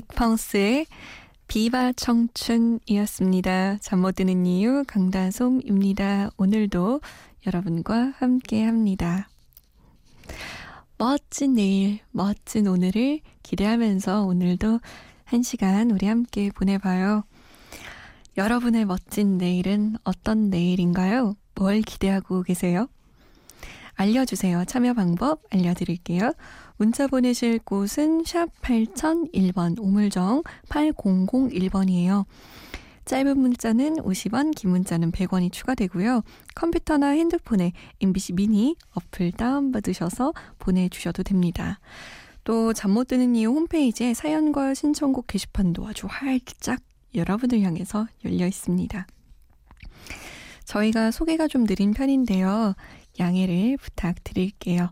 딕펑스의 비바 청춘이었습니다. 잠 못 드는 이유 강다솜입니다. 오늘도 여러분과 함께 합니다. 멋진 내일, 멋진 오늘을 기대하면서 오늘도 한 시간 우리 함께 보내봐요. 여러분의 멋진 내일은 어떤 내일인가요? 뭘 기대하고 계세요? 알려주세요. 참여 방법 알려드릴게요. 문자 보내실 곳은 샵 8001번 우물정 8001번이에요. 짧은 문자는 50원, 긴 문자는 100원이 추가되고요. 컴퓨터나 핸드폰에 MBC 미니 어플 다운받으셔서 보내주셔도 됩니다. 또 잠 못 드는 이유 홈페이지에 사연과 신청곡 게시판도 아주 활짝 여러분을 향해서 열려 있습니다. 저희가 소개가 좀 느린 편인데요. 양해를 부탁드릴게요.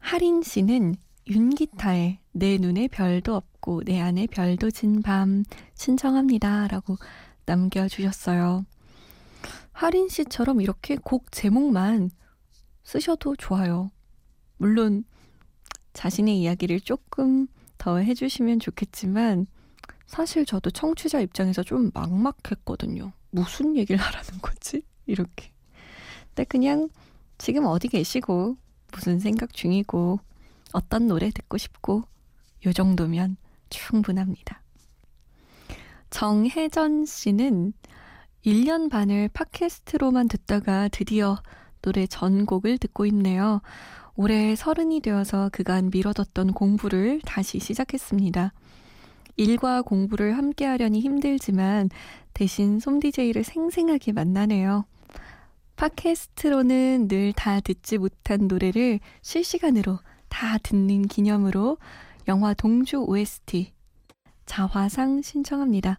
하린 씨는 윤기타의 내 눈에 별도 없고 내 안에 별도 진 밤 신청합니다. 라고 남겨주셨어요. 하린 씨처럼 이렇게 곡 제목만 쓰셔도 좋아요. 물론 자신의 이야기를 조금 더 해주시면 좋겠지만 사실 저도 청취자 입장에서 좀 막막했거든요. 무슨 얘기를 하라는 거지? 이렇게. 근데 그냥 지금 어디 계시고 무슨 생각 중이고 어떤 노래 듣고 싶고 요 정도면 충분합니다. 정혜전 씨는 1년 반을 팟캐스트로만 듣다가 드디어 노래 전곡을 듣고 있네요. 올해 서른이 되어서 그간 미뤄뒀던 공부를 다시 시작했습니다. 일과 공부를 함께 하려니 힘들지만 대신 솜디제이를 생생하게 만나네요. 팟캐스트로는 늘 다 듣지 못한 노래를 실시간으로 다 듣는 기념으로 영화 동주 OST 자화상 신청합니다.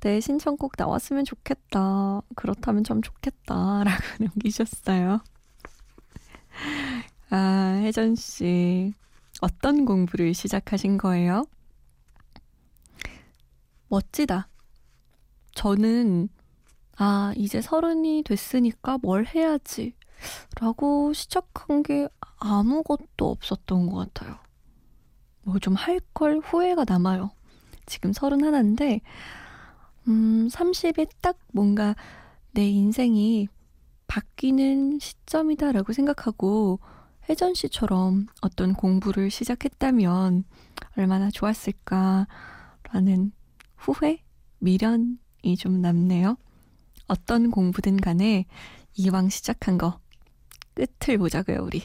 네, 신청곡 나왔으면 좋겠다. 그렇다면 참 좋겠다. 라고 남기셨어요. 아, 혜전씨. 어떤 공부를 시작하신 거예요? 멋지다. 저는 아, 이제 서른이 됐으니까 뭘 해야지. 라고 시작한 게 아무것도 없었던 것 같아요. 뭐좀할 걸 후회가 남아요. 지금 서른 하나인데, 음, 30에 딱 뭔가 내 인생이 바뀌는 시점이다라고 생각하고, 혜전 씨처럼 어떤 공부를 시작했다면 얼마나 좋았을까라는 후회, 미련이 좀 남네요. 어떤 공부든 간에 이왕 시작한 거 끝을 보자고요, 우리.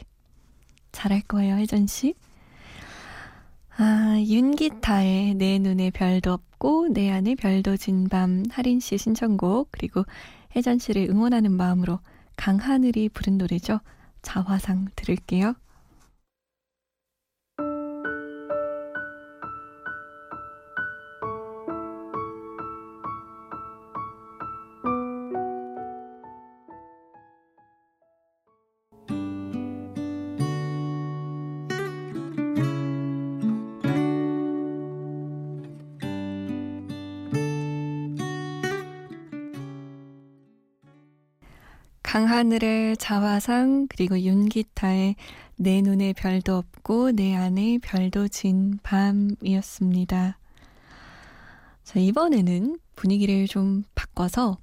잘할 거예요, 혜전 씨. 아, 윤기타의 내 눈에 별도 없고 내 안에 별도 진 밤 하린씨 신청곡 그리고 혜전 씨를 응원하는 마음으로 강하늘이 부른 노래죠. 자화상 들을게요. 강하늘의 자화상 그리고 윤기타의 내 눈에 별도 없고 내 안에 별도 진 밤이었습니다. 자, 이번에는 분위기를 좀 바꿔서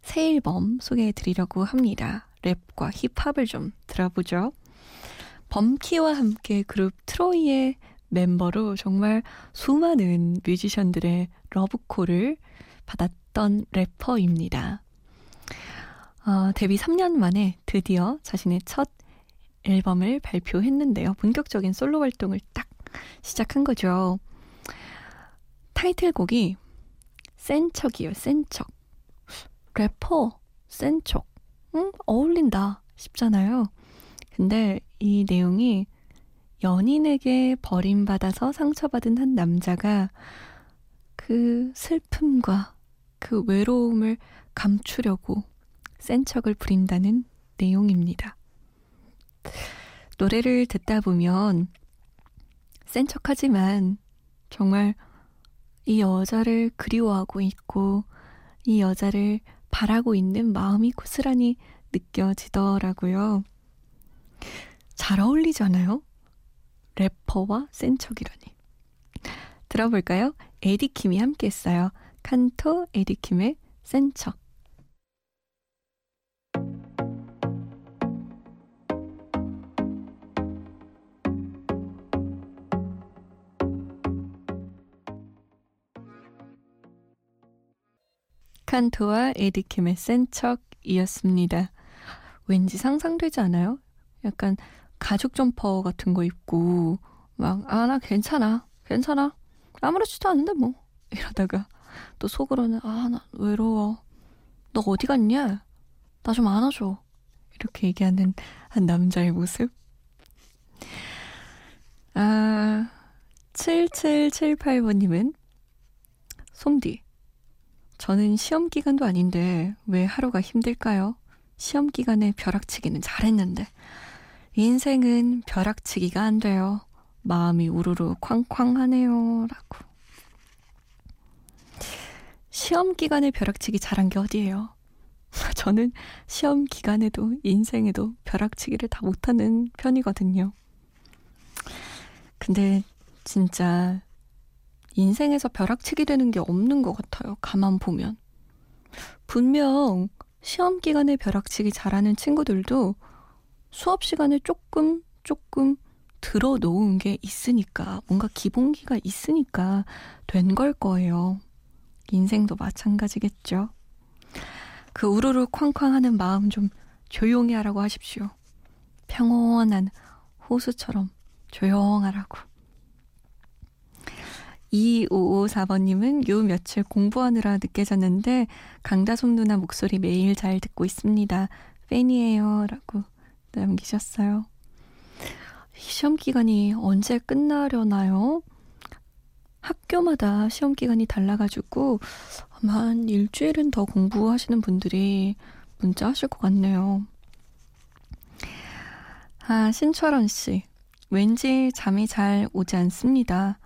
새 앨범 소개해 드리려고 합니다. 랩과 힙합을 좀 들어보죠. 범키와 함께 그룹 트로이의 멤버로 정말 수많은 뮤지션들의 러브콜을 받았던 래퍼입니다. 어, 데뷔 3년 만에 드디어 자신의 첫 앨범을 발표했는데요. 본격적인 솔로 활동을 딱 시작한 거죠. 타이틀곡이 센 척이에요, 센 척. 래퍼, 센 척, 응? 어울린다 싶잖아요. 근데 이 내용이 연인에게 버림받아서 상처받은 한 남자가 그 슬픔과 그 외로움을 감추려고 센 척을 부린다는 내용입니다. 노래를 듣다 보면 센 척하지만 정말 이 여자를 그리워하고 있고 이 여자를 바라고 있는 마음이 고스란히 느껴지더라고요. 잘 어울리잖아요? 래퍼와 센 척이라니. 들어볼까요? 에디킴이 함께 했어요. 칸토 에디킴의 센 척. 칸토와 에디킴의 센 척이었습니다. 왠지 상상되지 않아요? 약간 가죽 점퍼 같은 거 입고 막 아 나 괜찮아. 괜찮아. 아무렇지도 않은데 뭐. 이러다가 또 속으로는 아 나 외로워. 너 어디 갔냐? 나 좀 안아줘. 이렇게 얘기하는 한 남자의 모습. 아 7778번님은 솜디 저는 시험 기간도 아닌데 왜 하루가 힘들까요? 시험 기간에 벼락치기는 잘했는데 인생은 벼락치기가 안 돼요. 마음이 우르르 쾅쾅하네요. 라고. 시험 기간에 벼락치기 잘한 게 어디예요? 저는 시험 기간에도 인생에도 벼락치기를 다 못하는 편이거든요. 근데 진짜 인생에서 벼락치기 되는 게 없는 것 같아요. 가만 보면. 분명 시험 기간에 벼락치기 잘하는 친구들도 수업 시간에 조금, 조금 들어 놓은 게 있으니까, 뭔가 기본기가 있으니까 된 걸 거예요. 인생도 마찬가지겠죠. 그 우르르 쾅쾅 하는 마음 좀 조용히 하라고 하십시오. 평온한 호수처럼 조용하라고. 2554번님은 요 며칠 공부하느라 늦게 잤는데 강다솜 누나 목소리 매일 잘 듣고 있습니다. 팬이에요. 라고 남기셨어요. 시험 기간이 언제 끝나려나요? 학교마다 시험 기간이 달라가지고 아마 한 일주일은 더 공부하시는 분들이 문자 하실 것 같네요. 아, 신철원 씨. 왠지 잠이 잘 오지 않습니다.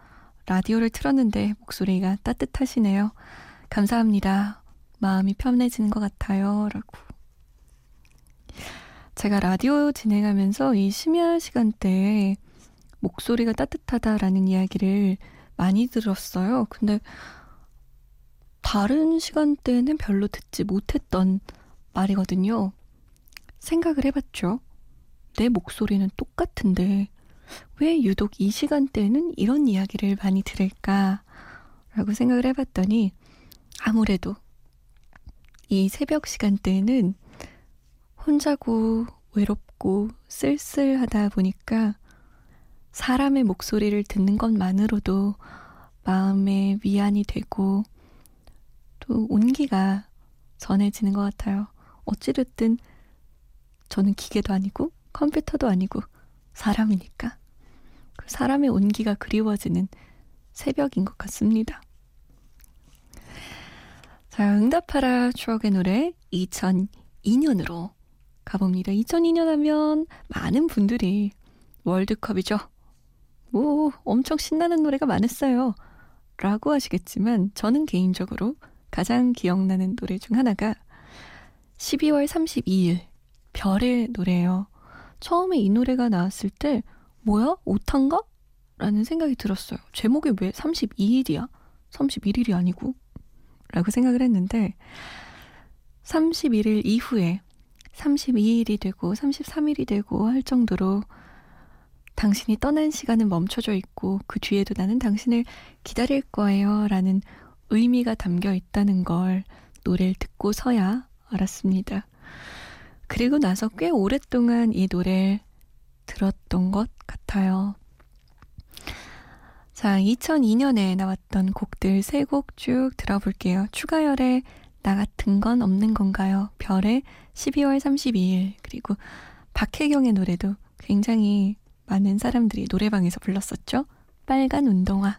라디오를 틀었는데 목소리가 따뜻하시네요. 감사합니다. 마음이 편해지는 것 같아요. 라고. 제가 라디오 진행하면서 이 심야 시간대에 목소리가 따뜻하다라는 이야기를 많이 들었어요. 근데 다른 시간대는 별로 듣지 못했던 말이거든요. 생각을 해봤죠. 내 목소리는 똑같은데 왜 유독 이 시간대에는 이런 이야기를 많이 들을까? 라고 생각을 해봤더니 아무래도 이 새벽 시간대에는 혼자고 외롭고 쓸쓸하다 보니까 사람의 목소리를 듣는 것만으로도 마음에 위안이 되고 또 온기가 전해지는 것 같아요. 어찌됐든 저는 기계도 아니고 컴퓨터도 아니고 사람이니까. 그 사람의 온기가 그리워지는 새벽인 것 같습니다. 자, 응답하라 추억의 노래 2002년으로 가봅니다. 2002년 하면 많은 분들이 월드컵이죠. 뭐, 엄청 신나는 노래가 많았어요. 라고 하시겠지만, 저는 개인적으로 가장 기억나는 노래 중 하나가 12월 32일, 별의 노래예요. 처음에 이 노래가 나왔을 때 뭐야? 오탄가? 라는 생각이 들었어요. 제목이 왜 32일이야? 31일이 아니고? 라고 생각을 했는데 31일 이후에 32일이 되고 33일이 되고 할 정도로 당신이 떠난 시간은 멈춰져 있고 그 뒤에도 나는 당신을 기다릴 거예요 라는 의미가 담겨 있다는 걸 노래를 듣고서야 알았습니다. 그리고 나서 꽤 오랫동안 이 노래를 들었던 것 같아요. 자, 2002년에 나왔던 곡들 세 곡 쭉 들어볼게요. 추가열의 나 같은 건 없는 건가요? 별의 12월 32일 그리고 박혜경의 노래도 굉장히 많은 사람들이 노래방에서 불렀었죠. 빨간 운동화.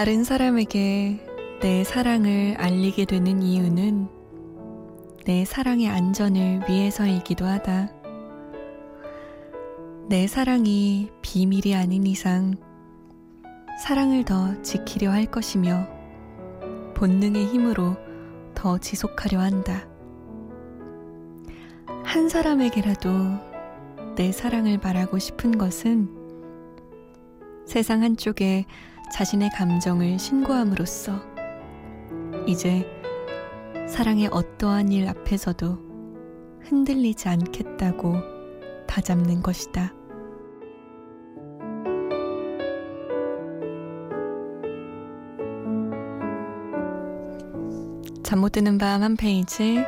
다른 사람에게 내 사랑을 알리게 되는 이유는 내 사랑의 안전을 위해서이기도 하다. 내 사랑이 비밀이 아닌 이상 사랑을 더 지키려 할 것이며 본능의 힘으로 더 지속하려 한다. 한 사람에게라도 내 사랑을 말하고 싶은 것은 세상 한쪽에 자신의 감정을 신고함으로써 이제 사랑의 어떠한 일 앞에서도 흔들리지 않겠다고 다잡는 것이다. 잠 못 드는 밤 한 페이지.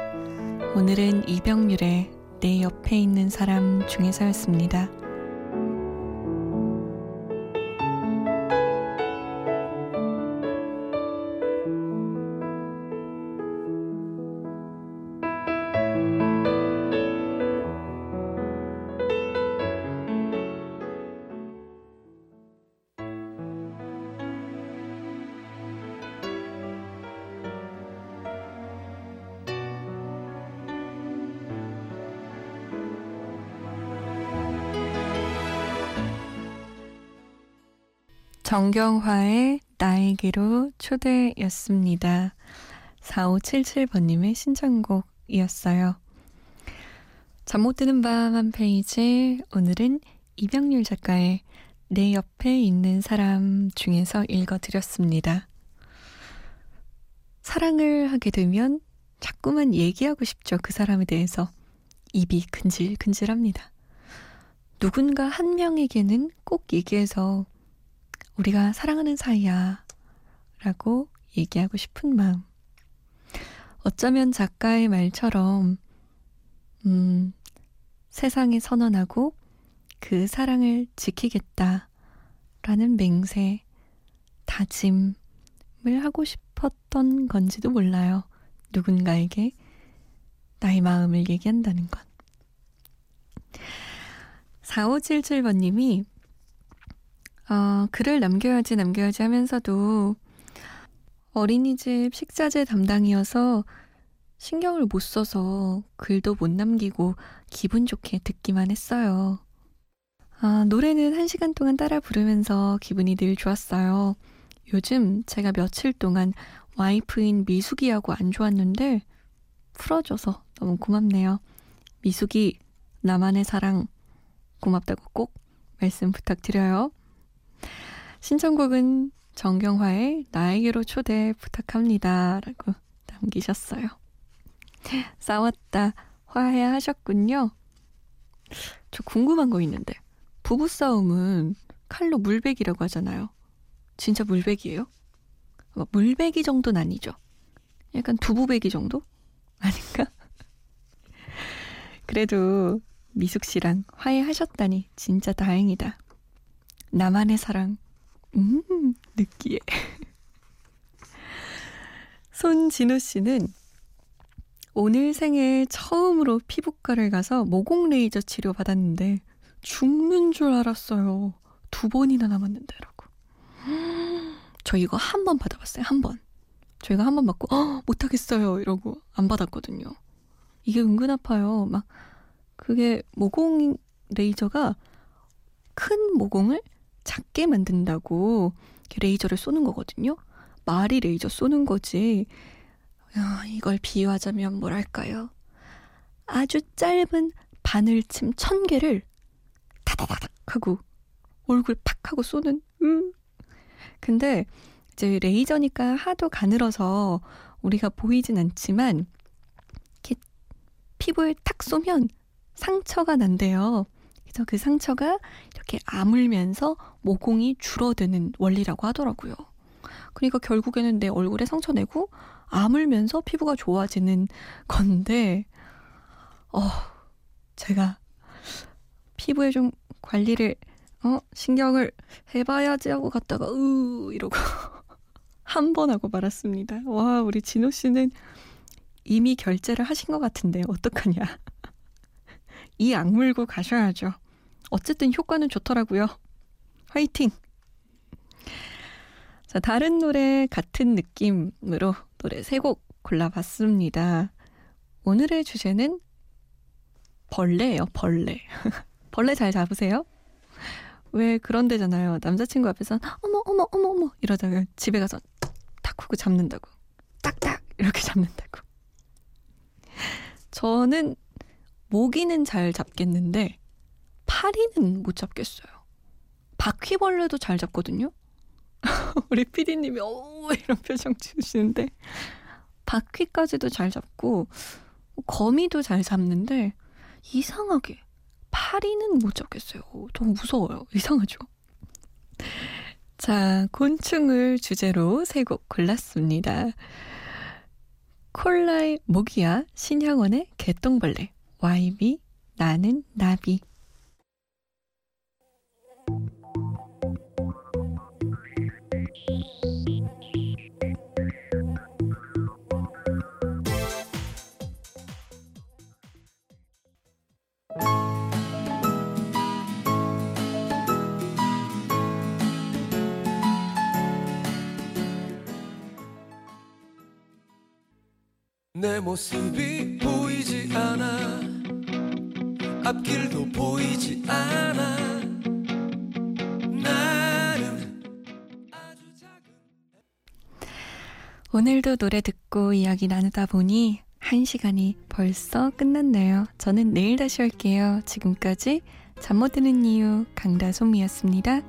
오늘은 이병률의 내 옆에 있는 사람 중에서였습니다. 정경화의 나에게로 초대였습니다. 4577번님의 신청곡이었어요. 잠 못 드는 밤 한 페이지, 오늘은 이병률 작가의 내 옆에 있는 사람 중에서 읽어드렸습니다. 사랑을 하게 되면 자꾸만 얘기하고 싶죠. 그 사람에 대해서. 입이 근질근질합니다. 누군가 한 명에게는 꼭 얘기해서 우리가 사랑하는 사이야. 라고 얘기하고 싶은 마음. 어쩌면 작가의 말처럼, 음, 세상에 선언하고 그 사랑을 지키겠다. 라는 맹세, 다짐을 하고 싶었던 건지도 몰라요. 누군가에게 나의 마음을 얘기한다는 건. 4577번님이 어, 글을 남겨야지 남겨야지 하면서도 어린이집 식자재 담당이어서 신경을 못 써서 글도 못 남기고 기분 좋게 듣기만 했어요. 아, 노래는 한 시간 동안 따라 부르면서 기분이 늘 좋았어요. 요즘 제가 며칠 동안 와이프인 미숙이하고 안 좋았는데 풀어줘서 너무 고맙네요. 미숙이, 나만의 사랑, 고맙다고 꼭 말씀 부탁드려요. 신청곡은 정경화의 나에게로 초대 부탁합니다. 라고 남기셨어요. 싸웠다. 화해하셨군요. 저 궁금한 거 있는데. 부부싸움은 칼로 물베기라고 하잖아요. 진짜 물베기예요? 물베기 정도는 아니죠. 약간 두부베기 정도? 아닌가? 그래도 미숙 씨랑 화해하셨다니 진짜 다행이다. 나만의 사랑. 음, 느끼해. 손진우 씨는 오늘 생애 처음으로 피부과를 가서 모공 레이저 치료 받았는데 죽는 줄 알았어요. 두 번이나 남았는데라고. 저 이거 한 번 받아봤어요. 한 번. 저희가 한 번 받고 어, 못하겠어요 이러고 안 받았거든요. 이게 은근 아파요. 막 그게 모공 레이저가 큰 모공을 작게 만든다고 레이저를 쏘는 거거든요. 말이 레이저 쏘는 거지. 야, 이걸 비유하자면 뭐랄까요? 아주 짧은 바늘침 천 개를 타다다닥 하고 얼굴 팍 하고 쏘는 음. 근데 이제 레이저니까 하도 가늘어서 우리가 보이진 않지만 이렇게 피부에 탁 쏘면 상처가 난대요. 그래서 그 상처가 이렇게 아물면서 모공이 줄어드는 원리라고 하더라고요. 그러니까 결국에는 내 얼굴에 상처 내고 아물면서 피부가 좋아지는 건데, 어, 제가 피부에 좀 관리를, 어, 신경을 해봐야지 하고 갔다가, 으, 이러고 한 번 하고 말았습니다. 와, 우리 진호 씨는 이미 결제를 하신 것 같은데, 어떡하냐. 이 악물고 가셔야죠. 어쨌든 효과는 좋더라고요. 화이팅! 자, 다른 노래 같은 느낌으로 노래 세 곡 골라봤습니다. 오늘의 주제는 벌레예요, 벌레. 벌레 잘 잡으세요? 왜 그런 데잖아요. 남자친구 앞에서 어머 어머 어머 어머 이러다가 집에 가서 탁 하고 잡는다고. 딱딱 이렇게 잡는다고. 저는 모기는 잘 잡겠는데 파리는 못 잡겠어요. 바퀴벌레도 잘 잡거든요. 우리 피디님이 어 이런 표정 지으시는데 바퀴까지도 잘 잡고 거미도 잘 잡는데 이상하게 파리는 못 잡겠어요. 너무 무서워요. 이상하죠? 자, 곤충을 주제로 세 곡 골랐습니다. 콜라의 모기야, 신향원의 개똥벌레, 와이비, 나는 나비. 내 모습이 보이지 않아 앞길도 보이지 않아 오늘도 노래 듣고 이야기 나누다 보니 한 시간이 벌써 끝났네요. 저는 내일 다시 올게요. 지금까지 잠 못 드는 이유 강다솜이었습니다.